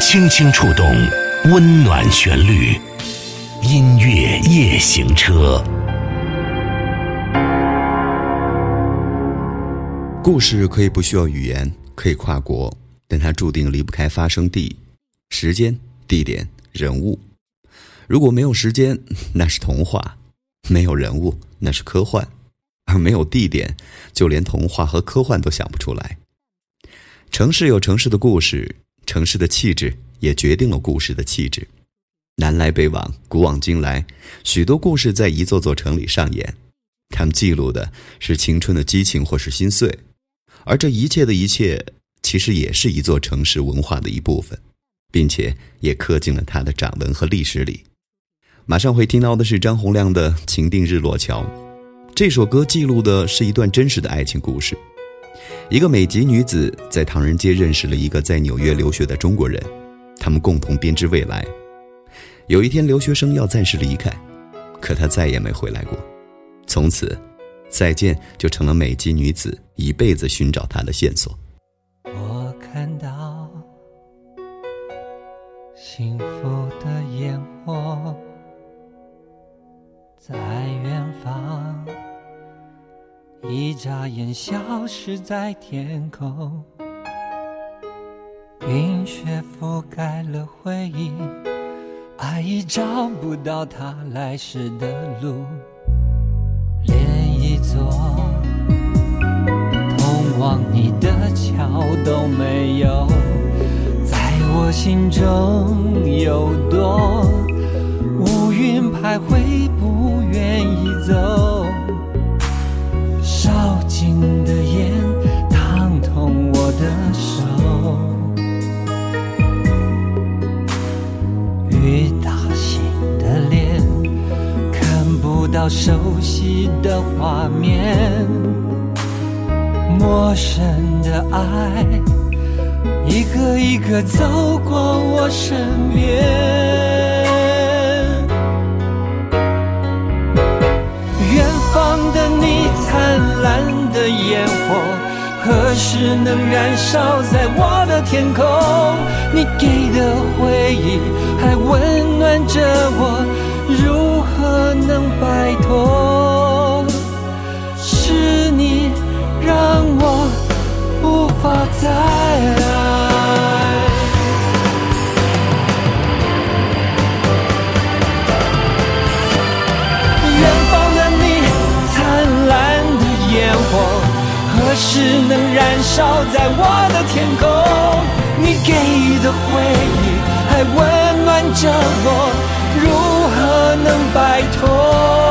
轻轻触动，温暖旋律，音乐夜行车。故事可以不需要语言，可以跨国，但它注定离不开发生地、时间、地点、人物。如果没有时间，那是童话；没有人物，那是科幻；而没有地点，就连童话和科幻都想不出来。城市有城市的故事，城市的气质也决定了故事的气质。南来北往，古往今来，许多故事在一座座城里上演，他们记录的是青春的激情或是心碎。而这一切的一切，其实也是一座城市文化的一部分，并且也刻进了它的掌纹和历史里。马上会听到的是张洪亮的《情定日落桥》，这首歌记录的是一段真实的爱情故事。一个美籍女子在唐人街认识了一个在纽约留学的中国人，他们共同编织未来。有一天，留学生要暂时离开，可他再也没回来过。从此。再见，就成了美籍女子一辈子寻找他的线索。一眨眼消失在天空，冰雪覆盖了回忆，爱已找不到它来时的路。连一座通往你的桥都没有，在我心中有多乌云徘徊，画面，陌生的爱，一个一个走过我身边。远方的你，灿烂的烟火，何时能燃烧在我的天空？你给的回忆还温暖着我，如何能摆脱？再爱，远方的你，灿烂的烟火，何时能燃烧在我的天空？你给的回忆还温暖着我，如何能摆脱？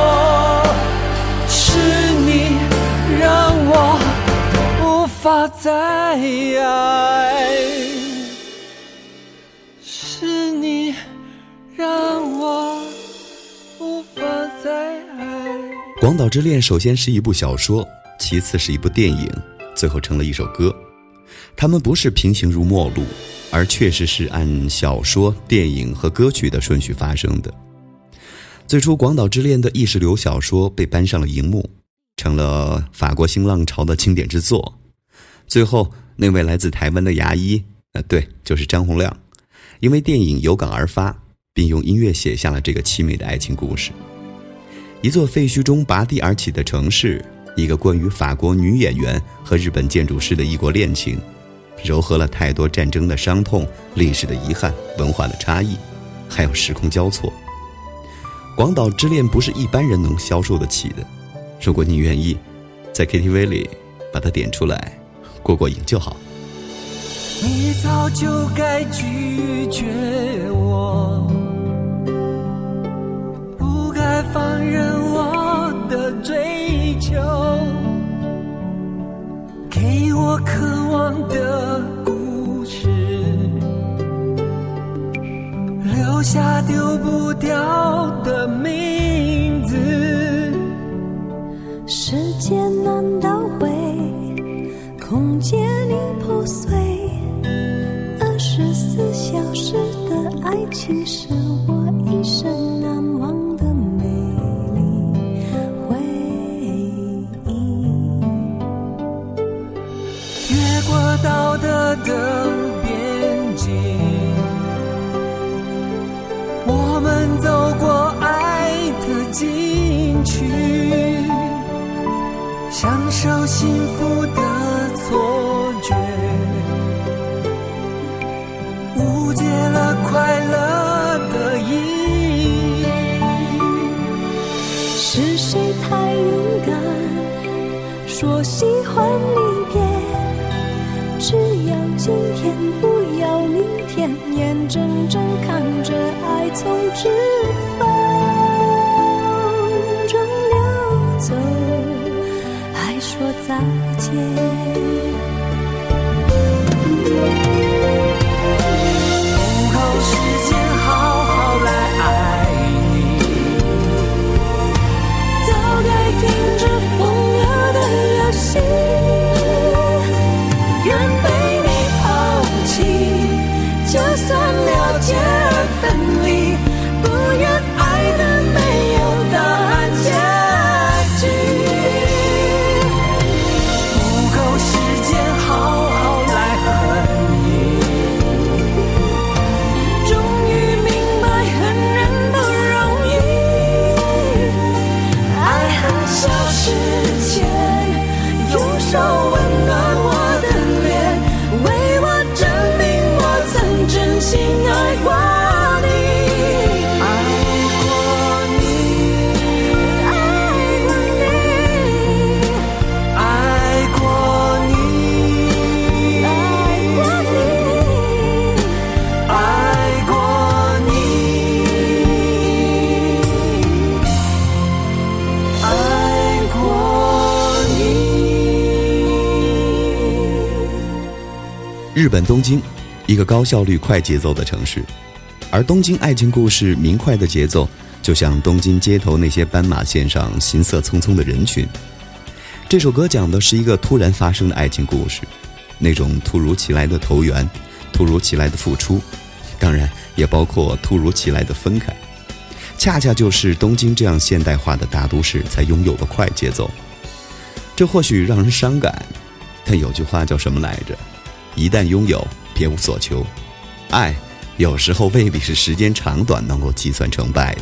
法再爱，是你让我无法再爱。《广岛之恋》首先是一部小说，其次是一部电影，最后成了一首歌。它们不是平行如陌路，而确实是按小说、电影和歌曲的顺序发生的。最初，《广岛之恋》的意识流小说被搬上了荧幕，成了法国新浪潮的经典之作。最后，那位来自台湾的牙医，呃，对，就是张洪亮，因为电影有感而发，并用音乐写下了这个凄美的爱情故事。一座废墟中拔地而起的城市，一个关于法国女演员和日本建筑师的异国恋情，糅合了太多战争的伤痛、历史的遗憾、文化的差异，还有时空交错。广岛之恋不是一般人能消受得起的。如果你愿意，在 KTV 里把它点出来。过过瘾就好。你早就该拒绝我，不该放任我的追求，给我渴望的故事，留下丢不掉的名字。时间难道？空间里破碎，二十四小时的爱情是从指本东京，一个高效率、快节奏的城市，而东京爱情故事明快的节奏，就像东京街头那些斑马线上行色匆匆的人群。这首歌讲的是一个突然发生的爱情故事，那种突如其来的投缘，突如其来的付出，当然也包括突如其来的分开，恰恰就是东京这样现代化的大都市才拥有的快节奏。这或许让人伤感，但有句话叫什么来着？一旦拥有，别无所求。爱，有时候未必是时间长短能够计算成败的。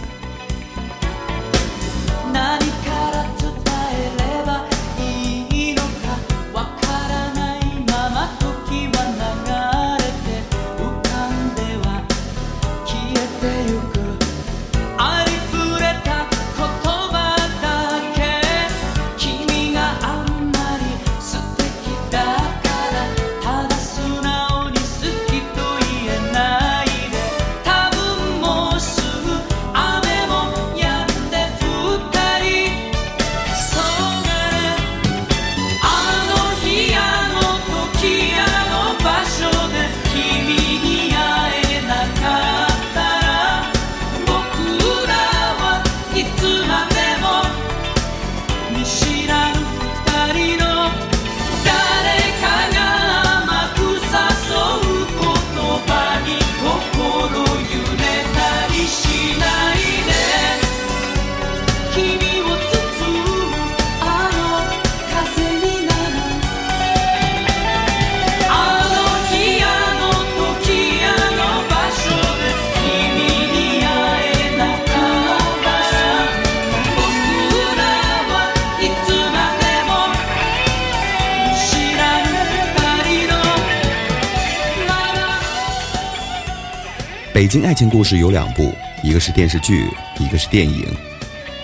北京爱情故事有两部，一个是电视剧，一个是电影。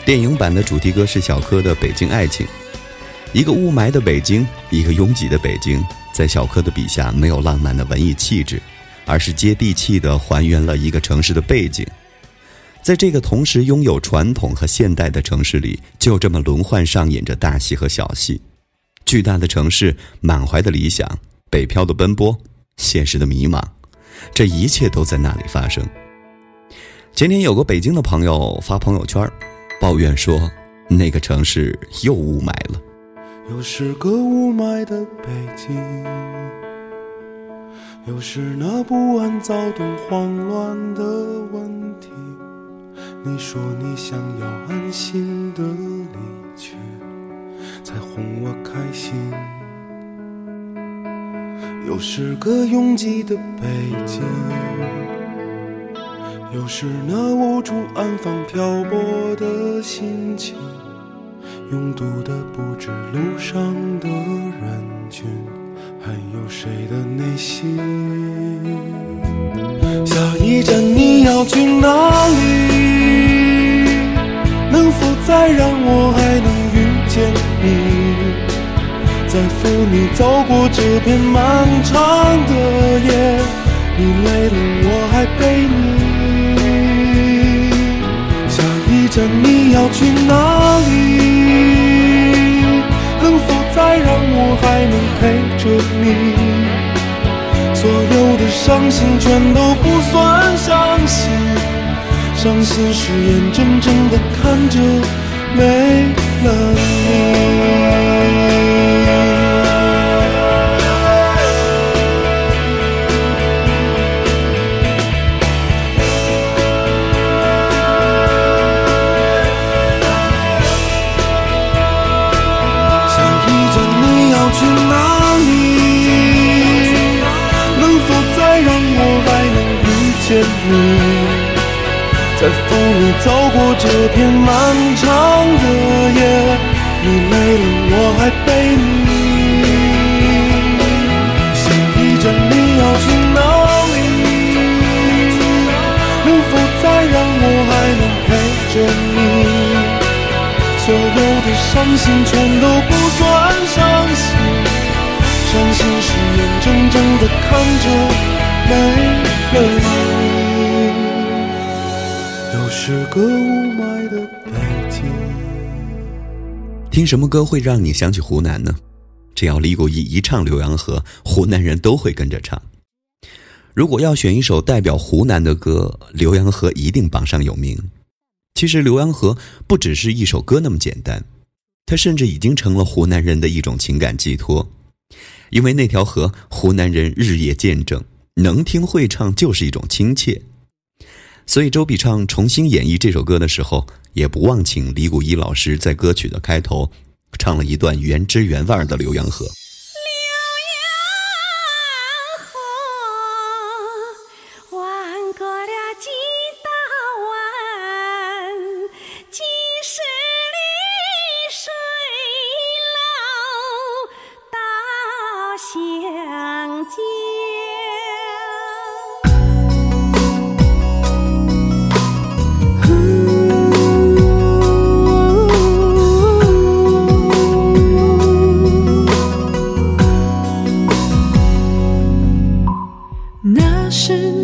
电影版的主题歌是小柯的《北京爱情》。一个雾霾的北京，一个拥挤的北京，在小柯的笔下没有浪漫的文艺气质，而是接地气的还原了一个城市的背景。在这个同时拥有传统和现代的城市里，就这么轮换上演着大戏和小戏。巨大的城市，满怀的理想，北漂的奔波，现实的迷茫，这一切都在那里发生。前天有个北京的朋友发朋友圈，抱怨说那个城市又雾霾了。又是个雾霾的北京，又是那不安、躁动、慌乱的问题。你说你想要安心的离去，才哄我开心。又是个拥挤的北京，又是那无处安放漂泊的心情。拥堵的不止路上的人群，还有谁的内心？下一站你要去哪里？能否再让我还能遇见你？在扶你走过这片漫长的夜，你累了我还陪你。下一站你要去哪里？能否再让我还能陪着你？所有的伤心全都不算伤心，伤心是眼睁睁的看着没了你。你在扶你走过这片漫长的夜，你累了我还背你。下一站你要去哪里？能否再让我还能陪着你？所有的伤心全都不算伤心，伤心是眼睁睁的看着没了你。是个雾霾的北京。听什么歌会让你想起湖南呢？只要李谷一一唱《浏阳河》，湖南人都会跟着唱。如果要选一首代表湖南的歌，《浏阳河》一定榜上有名。其实，《浏阳河》不只是一首歌那么简单，它甚至已经成了湖南人的一种情感寄托。因为那条河，湖南人日夜见证，能听会唱就是一种亲切。所以，周笔畅重新演绎这首歌的时候，也不忘请李谷一老师在歌曲的开头唱了一段原汁原味的《浏阳》。河是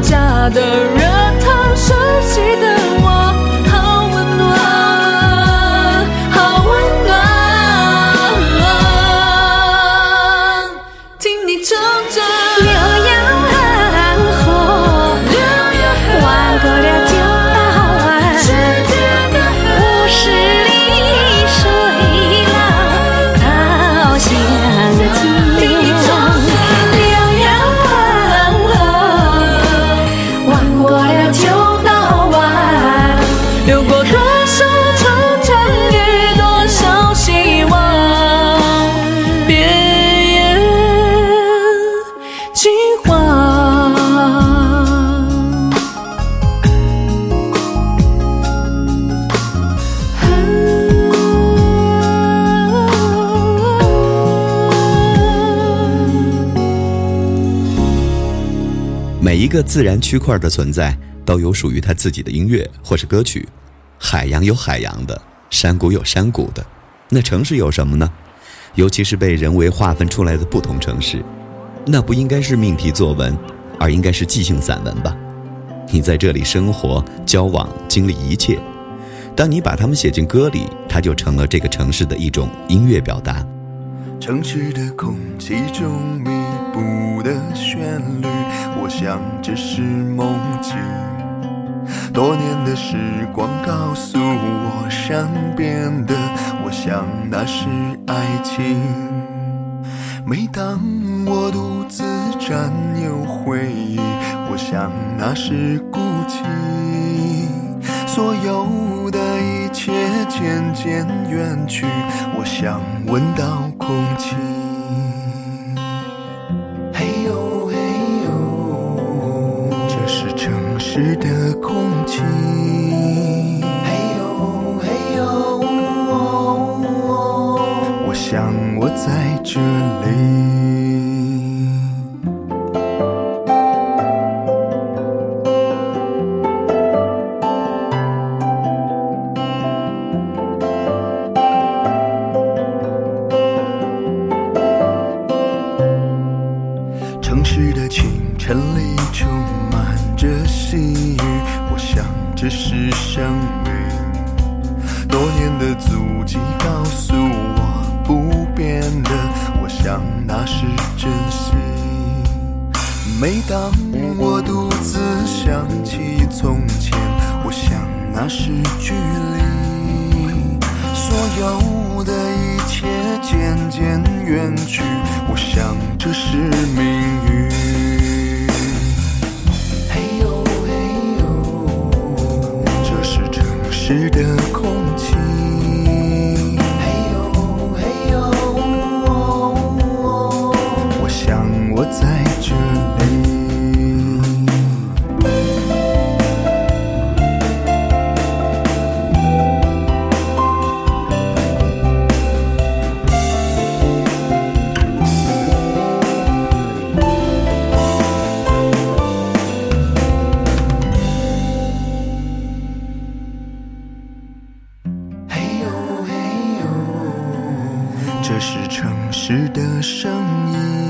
家的热汤，熟悉的个自然区块的存在都有属于它自己的音乐或是歌曲。海洋有海洋的，山谷有山谷的，那城市有什么呢？尤其是被人为划分出来的不同城市，那不应该是命题作文，而应该是即兴散文吧？你在这里生活、交往、经历一切，当你把它们写进歌里，它就成了这个城市的一种音乐表达。城市的空气中弥补的旋律，我想这是梦境。多年的时光告诉我，善变的，我想那是爱情。每当我独自占有回忆，我想那是孤寂。所有的一切渐渐远去，我想闻到空气。嘿呦嘿呦，这是城市的空气。嘿呦嘿呦，我想我在这里。远去，我想这是命运。时的声音。